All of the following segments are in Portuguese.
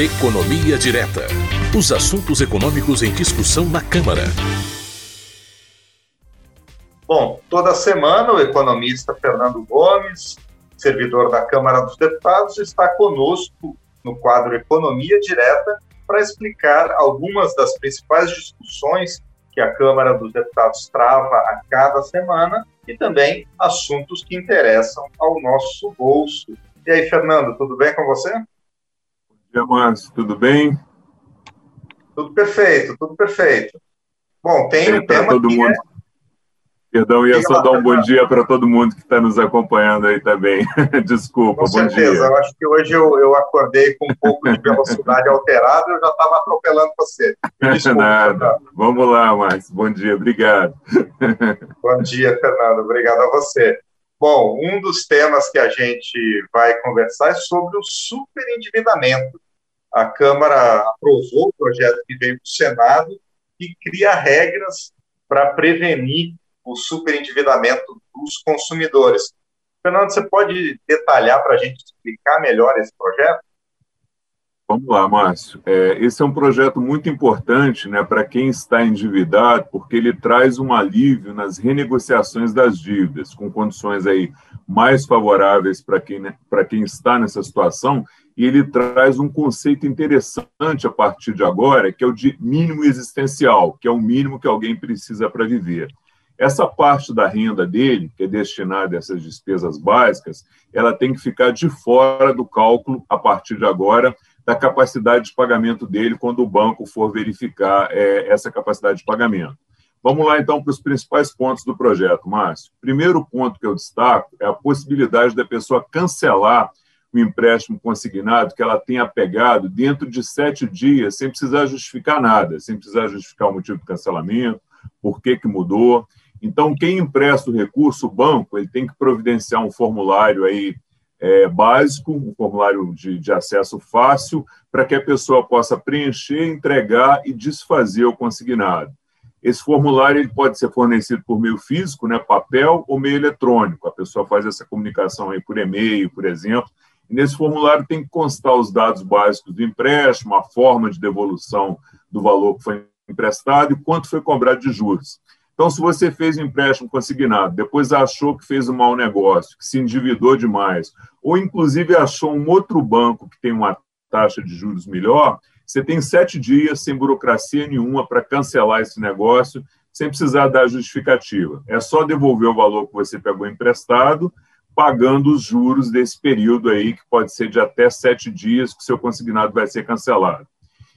Economia Direta. Os assuntos econômicos em discussão na Câmara. Bom, toda semana o economista Fernando Gomes, servidor da Câmara dos Deputados, está conosco no quadro Economia Direta para explicar algumas das principais discussões que a Câmara dos Deputados trava a cada semana e também assuntos que interessam ao nosso bolso. E aí, Fernando, tudo bem com você? Bom dia, Márcio, tudo bem? Tudo perfeito, tudo perfeito. Bom, tem um tema todo que mundo. é... Perdão, ia só dar um bom dia para todo mundo que está nos acompanhando aí também. Desculpa, com bom certeza. dia. Eu acho que hoje eu, eu acordei com um pouco de velocidade alterada e eu já estava atropelando você. Desculpa, Nada. Fernando. Vamos lá, Márcio. Bom dia, obrigado. Bom dia, Fernando. Obrigado a você. Bom, um dos temas que a gente vai conversar é sobre o superendividamento. A Câmara aprovou o projeto que veio do Senado e cria regras para prevenir o superendividamento dos consumidores. Fernando, você pode detalhar para a gente explicar melhor esse projeto? Vamos lá, Márcio. É, esse é um projeto muito importante né, para quem está endividado, porque ele traz um alívio nas renegociações das dívidas, com condições aí mais favoráveis para quem, né, para quem está nessa situação, e ele traz um conceito interessante a partir de agora, que é o de mínimo existencial, que é o mínimo que alguém precisa para viver. Essa parte da renda dele, que é destinada a essas despesas básicas, ela tem que ficar de fora do cálculo a partir de agora da capacidade de pagamento dele quando o banco for verificar é, essa capacidade de pagamento. Vamos lá, então, para os principais pontos do projeto, Márcio. Primeiro ponto que eu destaco é a possibilidade da pessoa cancelar o empréstimo consignado que ela tenha pegado dentro de sete dias, sem precisar justificar nada, sem precisar justificar o motivo do cancelamento, por que, que mudou. Então, quem empresta o recurso, o banco, ele tem que providenciar um formulário aí é, básico, um formulário de, de acesso fácil, para que a pessoa possa preencher, entregar e desfazer o consignado. Esse formulário ele pode ser fornecido por meio físico, né, papel ou meio eletrônico. A pessoa faz essa comunicação aí por e-mail, por exemplo. Nesse formulário tem que constar os dados básicos do empréstimo, a forma de devolução do valor que foi emprestado e quanto foi cobrado de juros. Então, se você fez um empréstimo consignado, depois achou que fez um mau negócio, que se endividou demais, ou inclusive achou um outro banco que tem uma taxa de juros melhor, você tem sete dias sem burocracia nenhuma para cancelar esse negócio, sem precisar dar justificativa. É só devolver o valor que você pegou emprestado, pagando os juros desse período aí, que pode ser de até sete dias que seu consignado vai ser cancelado.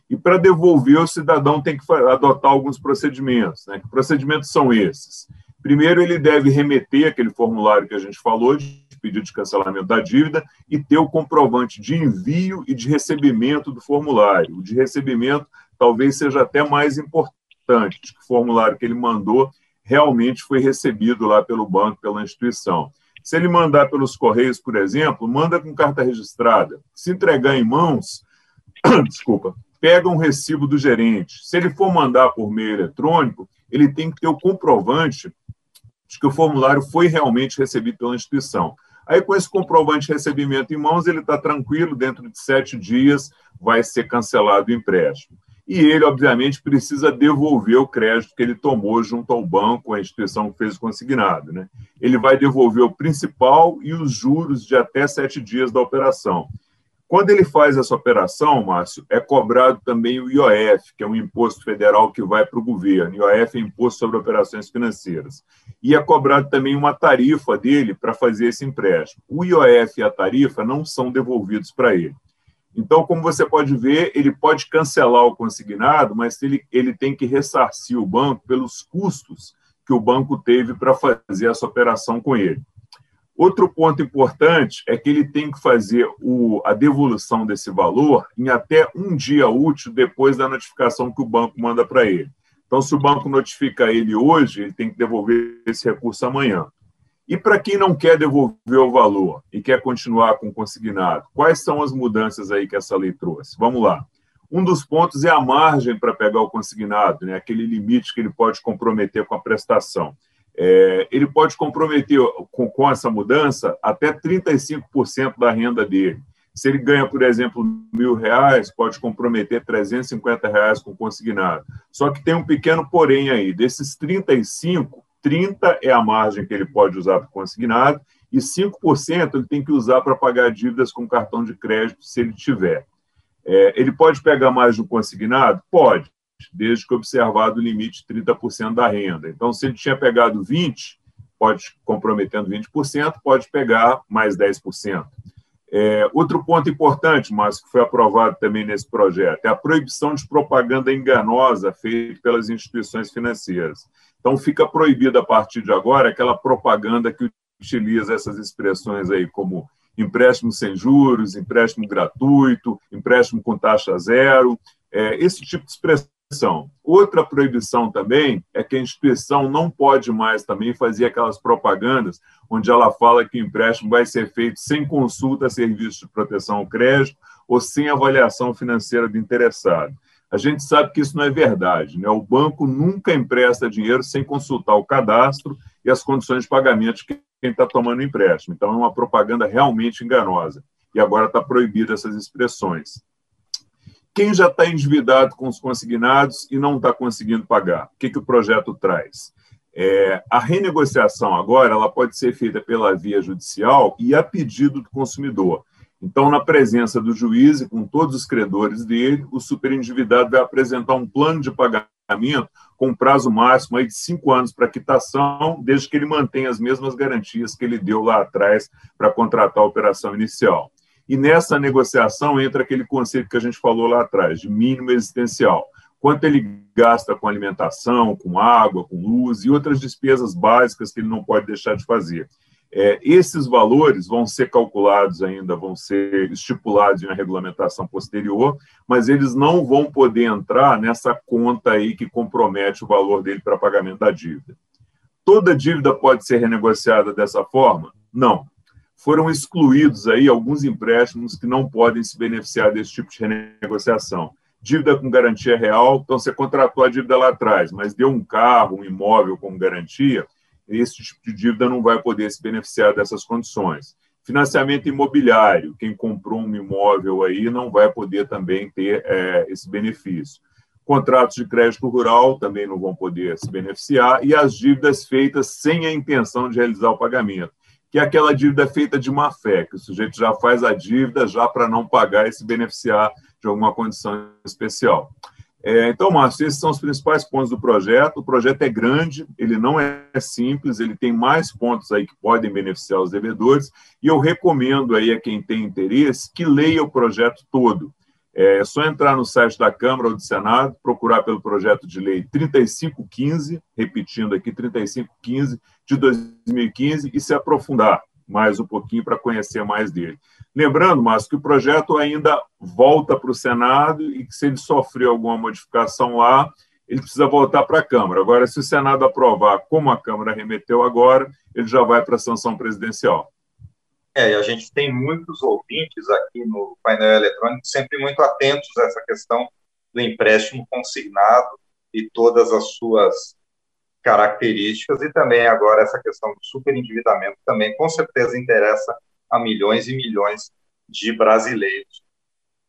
E para devolver, o cidadão tem que adotar alguns procedimentos. Né? Que procedimentos são esses? Primeiro, ele deve remeter aquele formulário que a gente falou, de pedido de cancelamento da dívida, e ter o comprovante de envio e de recebimento do formulário. O de recebimento talvez seja até mais importante, que o formulário que ele mandou realmente foi recebido lá pelo banco, pela instituição. Se ele mandar pelos correios, por exemplo, manda com carta registrada. Se entregar em mãos, desculpa, pega um recibo do gerente. Se ele for mandar por meio eletrônico, ele tem que ter o comprovante de que o formulário foi realmente recebido pela instituição. Aí, com esse comprovante de recebimento em mãos, ele está tranquilo, dentro de sete dias vai ser cancelado o empréstimo. E ele, obviamente, precisa devolver o crédito que ele tomou junto ao banco, a instituição que fez o consignado. Né? Ele vai devolver o principal e os juros de até sete dias da operação. Quando ele faz essa operação, Márcio, é cobrado também o IOF, que é um imposto federal que vai para o governo. IOF é Imposto sobre Operações Financeiras. E é cobrado também uma tarifa dele para fazer esse empréstimo. O IOF e a tarifa não são devolvidos para ele. Então, como você pode ver, ele pode cancelar o consignado, mas ele, ele tem que ressarcir o banco pelos custos que o banco teve para fazer essa operação com ele. Outro ponto importante é que ele tem que fazer o, a devolução desse valor em até um dia útil depois da notificação que o banco manda para ele. Então, se o banco notifica ele hoje, ele tem que devolver esse recurso amanhã. E para quem não quer devolver o valor e quer continuar com o consignado, quais são as mudanças aí que essa lei trouxe? Vamos lá. Um dos pontos é a margem para pegar o consignado, né? aquele limite que ele pode comprometer com a prestação é, ele pode comprometer com, com essa mudança até 35% da renda dele. Se ele ganha, por exemplo, mil reais, pode comprometer 350 reais com consignado. Só que tem um pequeno porém aí. Desses 35, 30 é a margem que ele pode usar para consignado e 5% ele tem que usar para pagar dívidas com cartão de crédito, se ele tiver. É, ele pode pegar mais do consignado? Pode, desde que observado o limite de 30% da renda. Então, se ele tinha pegado 20%, pode, comprometendo 20%, pode pegar mais 10%. É, outro ponto importante, mas que foi aprovado também nesse projeto, é a proibição de propaganda enganosa feita pelas instituições financeiras. Então, fica proibida a partir de agora aquela propaganda que utiliza essas expressões aí como empréstimo sem juros, empréstimo gratuito, empréstimo com taxa zero, é, esse tipo de expressão Outra proibição também é que a instituição não pode mais também fazer aquelas propagandas onde ela fala que o empréstimo vai ser feito sem consulta a serviço de proteção ao crédito ou sem avaliação financeira do interessado. A gente sabe que isso não é verdade. Né? O banco nunca empresta dinheiro sem consultar o cadastro e as condições de pagamento de quem está tomando o empréstimo. Então, é uma propaganda realmente enganosa. E agora está proibida essas expressões. Quem já está endividado com os consignados e não está conseguindo pagar? O que, que o projeto traz? É, a renegociação agora ela pode ser feita pela via judicial e a pedido do consumidor. Então, na presença do juiz e com todos os credores dele, o superendividado vai apresentar um plano de pagamento com prazo máximo aí de cinco anos para quitação, desde que ele mantenha as mesmas garantias que ele deu lá atrás para contratar a operação inicial. E nessa negociação entra aquele conceito que a gente falou lá atrás, de mínimo existencial. Quanto ele gasta com alimentação, com água, com luz e outras despesas básicas que ele não pode deixar de fazer. É, esses valores vão ser calculados ainda, vão ser estipulados uma regulamentação posterior, mas eles não vão poder entrar nessa conta aí que compromete o valor dele para pagamento da dívida. Toda dívida pode ser renegociada dessa forma? Não foram excluídos aí alguns empréstimos que não podem se beneficiar desse tipo de renegociação. Dívida com garantia real, então você contratou a dívida lá atrás, mas deu um carro, um imóvel como garantia, esse tipo de dívida não vai poder se beneficiar dessas condições. Financiamento imobiliário, quem comprou um imóvel aí não vai poder também ter é, esse benefício. Contratos de crédito rural também não vão poder se beneficiar, e as dívidas feitas sem a intenção de realizar o pagamento que é aquela dívida feita de má fé, que o sujeito já faz a dívida já para não pagar e se beneficiar de alguma condição especial. É, então, Márcio, esses são os principais pontos do projeto. O projeto é grande, ele não é simples, ele tem mais pontos aí que podem beneficiar os devedores, e eu recomendo aí a quem tem interesse que leia o projeto todo. É só entrar no site da Câmara ou do Senado, procurar pelo projeto de lei 3515, repetindo aqui, 3515 de 2015, e se aprofundar mais um pouquinho para conhecer mais dele. Lembrando, Márcio, que o projeto ainda volta para o Senado e que se ele sofrer alguma modificação lá, ele precisa voltar para a Câmara. Agora, se o Senado aprovar como a Câmara remeteu agora, ele já vai para a sanção presidencial. É, a gente tem muitos ouvintes aqui no painel eletrônico sempre muito atentos a essa questão do empréstimo consignado e todas as suas características, e também agora essa questão do superendividamento também com certeza interessa a milhões e milhões de brasileiros.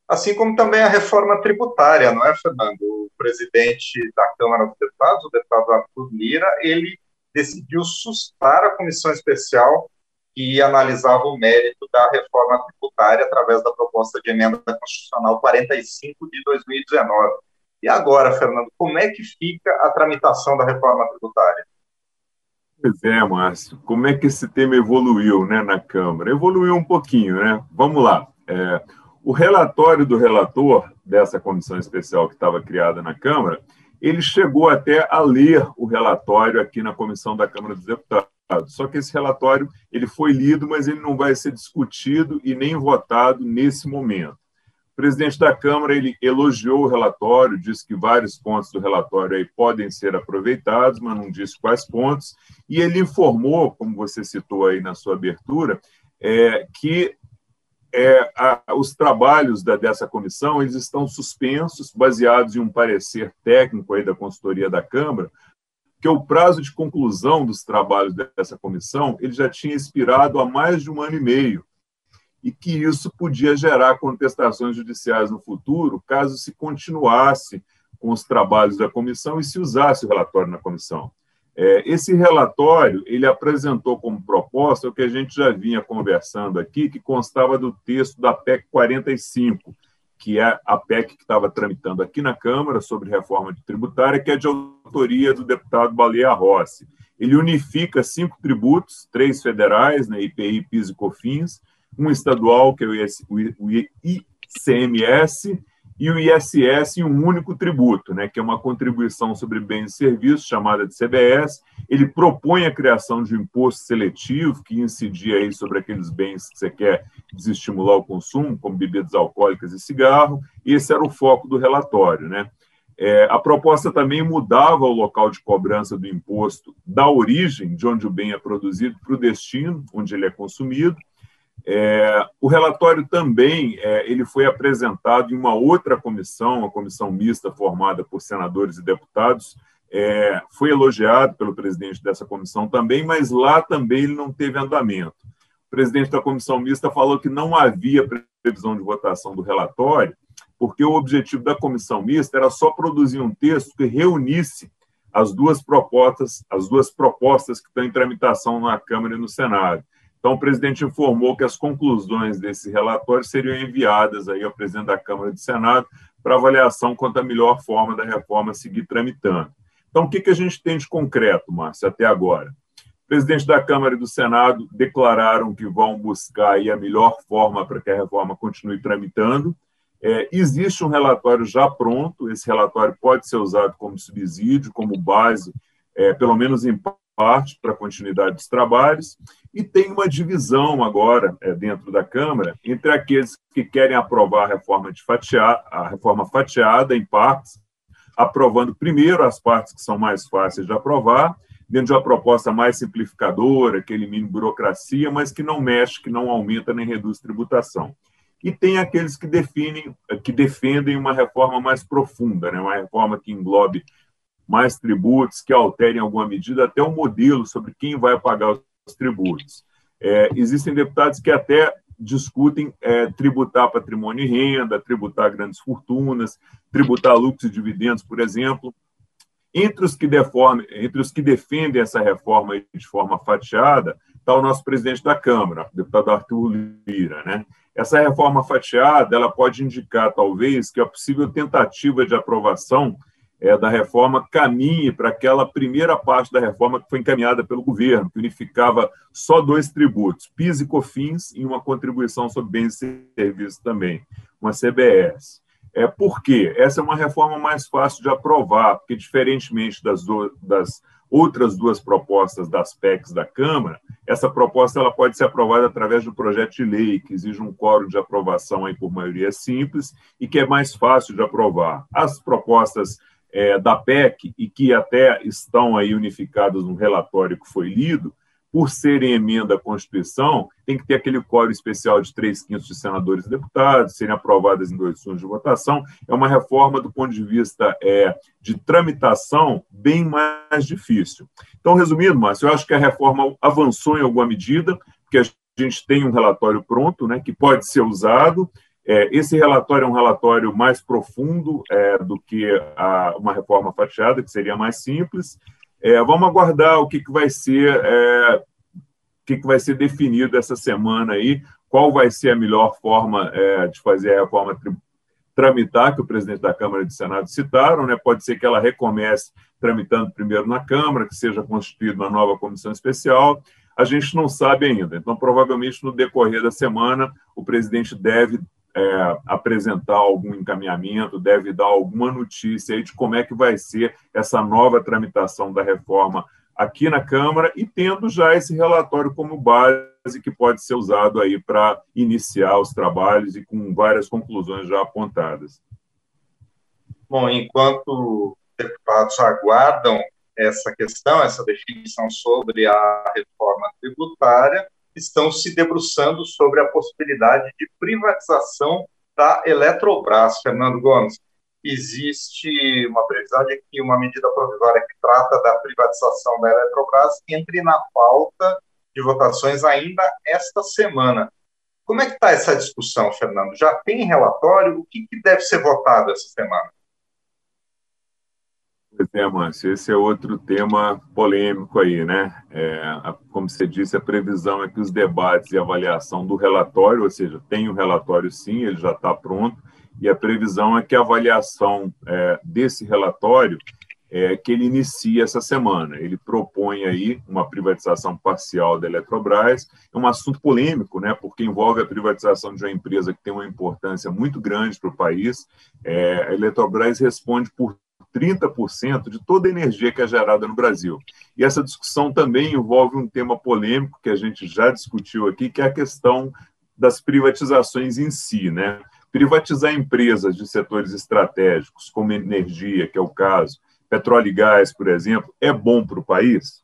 Assim como também a reforma tributária, não é, Fernando? O presidente da Câmara dos Deputados, o deputado Arthur Lira, ele decidiu sustar a comissão especial que analisava o mérito da reforma tributária através da proposta de emenda constitucional 45 de 2019. E agora, Fernando, como é que fica a tramitação da reforma tributária? Pois é, Márcio, como é que esse tema evoluiu né, na Câmara? Evoluiu um pouquinho, né? Vamos lá. É, o relatório do relator dessa comissão especial que estava criada na Câmara, ele chegou até a ler o relatório aqui na comissão da Câmara dos Deputados. Só que esse relatório ele foi lido, mas ele não vai ser discutido e nem votado nesse momento. O presidente da Câmara ele elogiou o relatório, disse que vários pontos do relatório aí podem ser aproveitados, mas não disse quais pontos. E ele informou, como você citou aí na sua abertura, é, que é, a, os trabalhos da, dessa comissão eles estão suspensos, baseados em um parecer técnico aí da consultoria da Câmara, que o prazo de conclusão dos trabalhos dessa comissão ele já tinha expirado há mais de um ano e meio. E que isso podia gerar contestações judiciais no futuro, caso se continuasse com os trabalhos da comissão e se usasse o relatório na comissão. É, esse relatório ele apresentou como proposta o que a gente já vinha conversando aqui, que constava do texto da PEC 45, que é a PEC que estava tramitando aqui na Câmara sobre reforma tributária, que é de autoria do deputado Baleia Rossi. Ele unifica cinco tributos, três federais, né, IPI, PIS e COFINS, um estadual, que é o ICMS, e o ISS em um único tributo, né, que é uma contribuição sobre bens e serviços, chamada de CBS. Ele propõe a criação de um imposto seletivo que incidia aí sobre aqueles bens que você quer desestimular o consumo, como bebidas alcoólicas e cigarro, e esse era o foco do relatório. Né? É, a proposta também mudava o local de cobrança do imposto da origem, de onde o bem é produzido, para o destino, onde ele é consumido. É, o relatório também é, ele foi apresentado em uma outra comissão, a comissão mista formada por senadores e deputados, é, foi elogiado pelo presidente dessa comissão também, mas lá também ele não teve andamento. O presidente da comissão mista falou que não havia previsão de votação do relatório, porque o objetivo da comissão mista era só produzir um texto que reunisse as duas propostas, as duas propostas que estão em tramitação na Câmara e no Senado. Então, o presidente informou que as conclusões desse relatório seriam enviadas aí ao presidente da Câmara e do Senado para avaliação quanto à melhor forma da reforma seguir tramitando. Então, o que, que a gente tem de concreto, Márcio, até agora? O presidente da Câmara e do Senado declararam que vão buscar aí a melhor forma para que a reforma continue tramitando. É, existe um relatório já pronto, esse relatório pode ser usado como subsídio, como base, é, pelo menos em parte para continuidade dos trabalhos, e tem uma divisão agora é, dentro da Câmara entre aqueles que querem aprovar a reforma, de fatiar, a reforma fatiada em partes, aprovando primeiro as partes que são mais fáceis de aprovar, dentro de uma proposta mais simplificadora, que elimine burocracia, mas que não mexe, que não aumenta nem reduz tributação. E tem aqueles que definem, que defendem uma reforma mais profunda, né? uma reforma que englobe mais tributos, que alterem em alguma medida até um modelo sobre quem vai pagar os tributos. É, existem deputados que até discutem é, tributar patrimônio e renda, tributar grandes fortunas, tributar lucros e dividendos, por exemplo. Entre os que, deforme, entre os que defendem essa reforma de forma fatiada, está o nosso presidente da Câmara, o deputado Arthur Lira. Né? Essa reforma fatiada ela pode indicar, talvez, que a possível tentativa de aprovação é, da reforma caminhe para aquela primeira parte da reforma que foi encaminhada pelo governo, que unificava só dois tributos, PIS e COFINS, e uma contribuição sobre bens e serviços também, uma CBS. É, por quê? Essa é uma reforma mais fácil de aprovar, porque, diferentemente das, do, das outras duas propostas das PECs da Câmara, essa proposta ela pode ser aprovada através do projeto de lei, que exige um quórum de aprovação aí por maioria simples e que é mais fácil de aprovar. As propostas é, da PEC e que até estão aí unificadas no relatório que foi lido, por serem emenda à Constituição, tem que ter aquele quórum especial de três quintos de senadores e deputados, serem aprovadas em dois turnos de votação. É uma reforma, do ponto de vista é, de tramitação, bem mais difícil. Então, resumindo, Márcio, eu acho que a reforma avançou em alguma medida, porque a gente tem um relatório pronto, né, que pode ser usado, esse relatório é um relatório mais profundo é, do que a, uma reforma fatiada, que seria mais simples. É, vamos aguardar o que, que vai ser é, o que, que vai ser definido essa semana aí, qual vai ser a melhor forma é, de fazer a reforma tramitar, que o presidente da Câmara e do Senado citaram, né? pode ser que ela recomece tramitando primeiro na Câmara, que seja constituída uma nova comissão especial, a gente não sabe ainda. Então, provavelmente, no decorrer da semana, o presidente deve é, apresentar algum encaminhamento, deve dar alguma notícia de como é que vai ser essa nova tramitação da reforma aqui na Câmara e tendo já esse relatório como base que pode ser usado aí para iniciar os trabalhos e com várias conclusões já apontadas. Bom, enquanto deputados aguardam essa questão, essa definição sobre a reforma tributária, estão se debruçando sobre a possibilidade de privatização da Eletrobras. Fernando Gomes, existe uma previsão de que uma medida provisória que trata da privatização da Eletrobras entre na pauta de votações ainda esta semana. Como é que está essa discussão, Fernando? Já tem relatório? O que, que deve ser votado essa semana? Pois é, Márcio, esse é outro tema polêmico aí, né? É, a, como você disse, a previsão é que os debates e avaliação do relatório, ou seja, tem o um relatório sim, ele já está pronto, e a previsão é que a avaliação é, desse relatório é, que ele inicia essa semana. Ele propõe aí uma privatização parcial da Eletrobras, é um assunto polêmico, né, porque envolve a privatização de uma empresa que tem uma importância muito grande para o país. É, a Eletrobras responde por 30% de toda a energia que é gerada no Brasil. E essa discussão também envolve um tema polêmico que a gente já discutiu aqui, que é a questão das privatizações em si, né? Privatizar empresas de setores estratégicos, como energia, que é o caso, petróleo e gás, por exemplo, é bom para o país?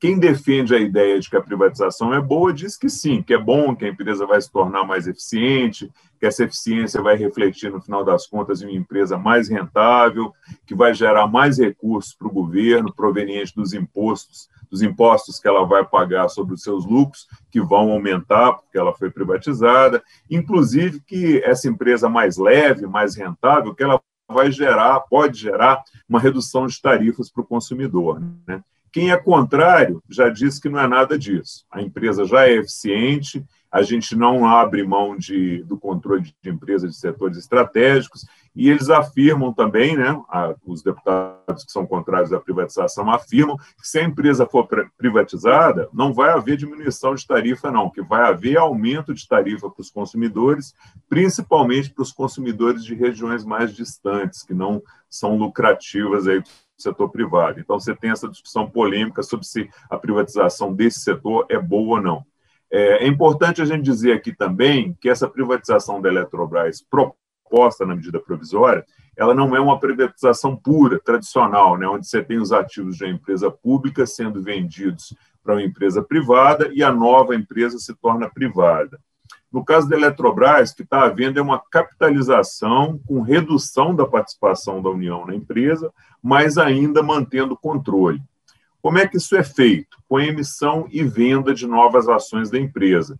Quem defende a ideia de que a privatização é boa diz que sim, que é bom, que a empresa vai se tornar mais eficiente, que essa eficiência vai refletir, no final das contas, em uma empresa mais rentável, que vai gerar mais recursos para o governo, proveniente dos impostos, dos impostos que ela vai pagar sobre os seus lucros, que vão aumentar porque ela foi privatizada, inclusive que essa empresa mais leve, mais rentável, que ela vai gerar, pode gerar uma redução de tarifas para o consumidor. Né? Quem é contrário já diz que não é nada disso. A empresa já é eficiente, a gente não abre mão de, do controle de empresas de setores estratégicos, e eles afirmam também, né, a, os deputados que são contrários à privatização afirmam que se a empresa for privatizada, não vai haver diminuição de tarifa, não, que vai haver aumento de tarifa para os consumidores, principalmente para os consumidores de regiões mais distantes, que não são lucrativas aí setor privado. Então, você tem essa discussão polêmica sobre se a privatização desse setor é boa ou não. É, é importante a gente dizer aqui também que essa privatização da Eletrobras proposta na medida provisória, ela não é uma privatização pura, tradicional, né, onde você tem os ativos de uma empresa pública sendo vendidos para uma empresa privada e a nova empresa se torna privada. No caso da Eletrobras, que está havendo é uma capitalização com redução da participação da União na empresa, mas ainda mantendo controle. Como é que isso é feito? Com a emissão e venda de novas ações da empresa.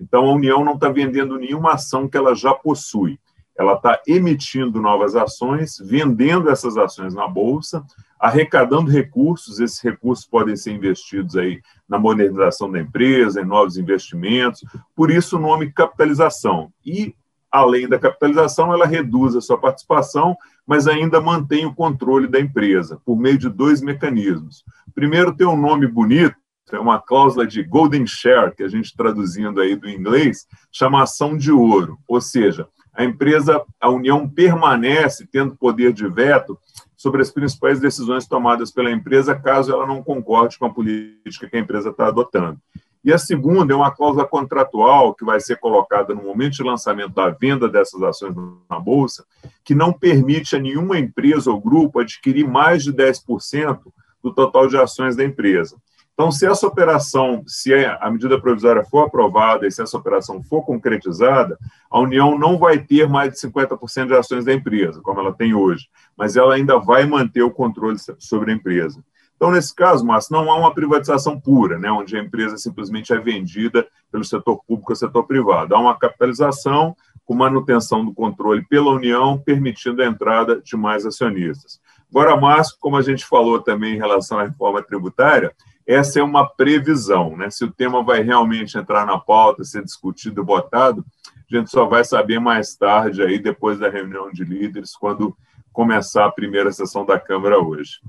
Então, a União não está vendendo nenhuma ação que ela já possui. Ela está emitindo novas ações, vendendo essas ações na Bolsa, arrecadando recursos. Esses recursos podem ser investidos aí na modernização da empresa, em novos investimentos. Por isso, o nome capitalização. E, além da capitalização, ela reduz a sua participação, mas ainda mantém o controle da empresa, por meio de dois mecanismos. Primeiro, tem um nome bonito, é uma cláusula de golden share, que a gente traduzindo aí do inglês, chama ação de ouro, ou seja, a empresa, a União permanece tendo poder de veto sobre as principais decisões tomadas pela empresa, caso ela não concorde com a política que a empresa está adotando. E a segunda é uma cláusula contratual que vai ser colocada no momento de lançamento da venda dessas ações na Bolsa, que não permite a nenhuma empresa ou grupo adquirir mais de 10% do total de ações da empresa. Então, se essa operação, se a medida provisória for aprovada e se essa operação for concretizada, a União não vai ter mais de 50% de ações da empresa, como ela tem hoje, mas ela ainda vai manter o controle sobre a empresa. Então, nesse caso, Márcio, não há uma privatização pura, né, onde a empresa simplesmente é vendida pelo setor público ou setor privado. Há uma capitalização com manutenção do controle pela União, permitindo a entrada de mais acionistas. Agora, Márcio, como a gente falou também em relação à reforma tributária, essa é uma previsão, né? Se o tema vai realmente entrar na pauta, ser discutido e votado, a gente só vai saber mais tarde, aí depois da reunião de líderes, quando começar a primeira sessão da Câmara hoje.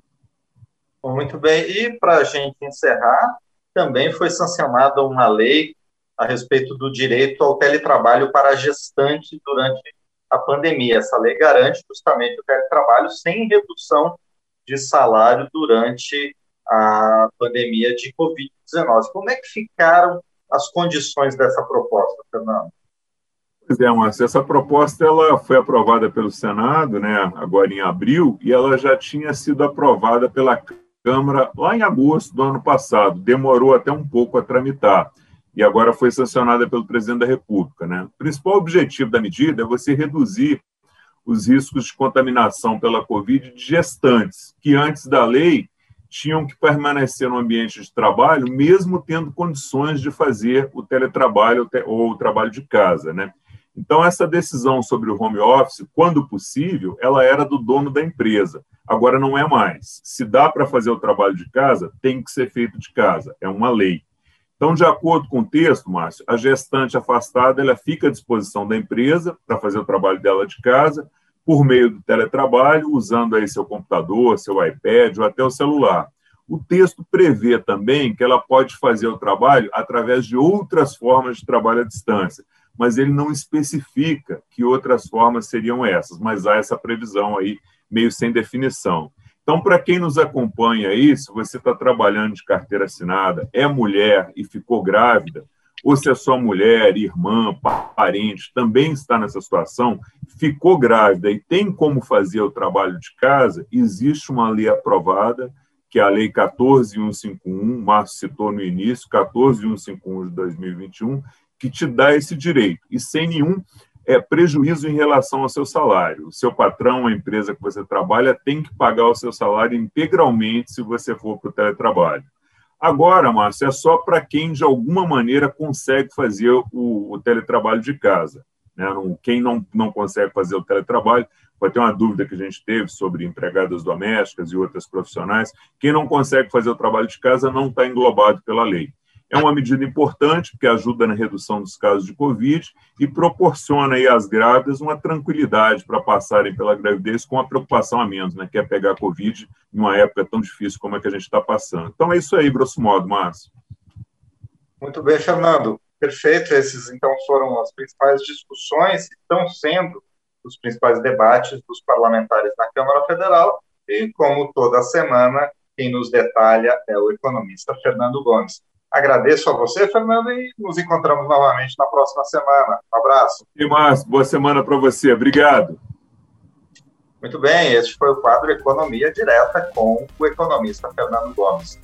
Muito bem. E para a gente encerrar, também foi sancionada uma lei a respeito do direito ao teletrabalho para a gestante durante a pandemia. Essa lei garante justamente o teletrabalho sem redução de salário durante a pandemia de Covid-19. Como é que ficaram as condições dessa proposta, Fernando? Pois é, Márcio, essa proposta ela foi aprovada pelo Senado, né, agora em abril, e ela já tinha sido aprovada pela Câmara lá em agosto do ano passado. Demorou até um pouco a tramitar e agora foi sancionada pelo presidente da República. Né? O principal objetivo da medida é você reduzir os riscos de contaminação pela Covid de gestantes, que antes da lei tinham que permanecer no ambiente de trabalho, mesmo tendo condições de fazer o teletrabalho ou o trabalho de casa, né? Então, essa decisão sobre o home office, quando possível, ela era do dono da empresa. Agora não é mais. Se dá para fazer o trabalho de casa, tem que ser feito de casa. É uma lei. Então, de acordo com o texto, Márcio, a gestante afastada ela fica à disposição da empresa para fazer o trabalho dela de casa, por meio do teletrabalho, usando aí seu computador, seu iPad ou até o celular. O texto prevê também que ela pode fazer o trabalho através de outras formas de trabalho à distância, mas ele não especifica que outras formas seriam essas, mas há essa previsão aí meio sem definição. Então, para quem nos acompanha aí, se você está trabalhando de carteira assinada, é mulher e ficou grávida, ou se a sua mulher, irmã, parente também está nessa situação, ficou grávida e tem como fazer o trabalho de casa, existe uma lei aprovada, que é a Lei 14151, Márcio citou no início, 14151 de 2021, que te dá esse direito, e sem nenhum é, prejuízo em relação ao seu salário. O seu patrão, a empresa que você trabalha, tem que pagar o seu salário integralmente se você for para o teletrabalho. Agora, Márcio, é só para quem de alguma maneira consegue fazer o, o teletrabalho de casa. Né? Quem não, não consegue fazer o teletrabalho, pode ter uma dúvida que a gente teve sobre empregadas domésticas e outras profissionais. Quem não consegue fazer o trabalho de casa não está englobado pela lei. É uma medida importante, porque ajuda na redução dos casos de Covid e proporciona aí às grávidas uma tranquilidade para passarem pela gravidez com a preocupação a menos, né, que é pegar Covid em uma época tão difícil como a que a gente está passando. Então é isso aí, grosso modo, Márcio. Muito bem, Fernando. Perfeito. Esses, então, foram as principais discussões que estão sendo os principais debates dos parlamentares na Câmara Federal. E, como toda semana, quem nos detalha é o economista Fernando Gomes. Agradeço a você, Fernando, e nos encontramos novamente na próxima semana. Um abraço. E mais, boa semana para você. Obrigado. Muito bem, este foi o quadro Economia Direta com o economista Fernando Gomes.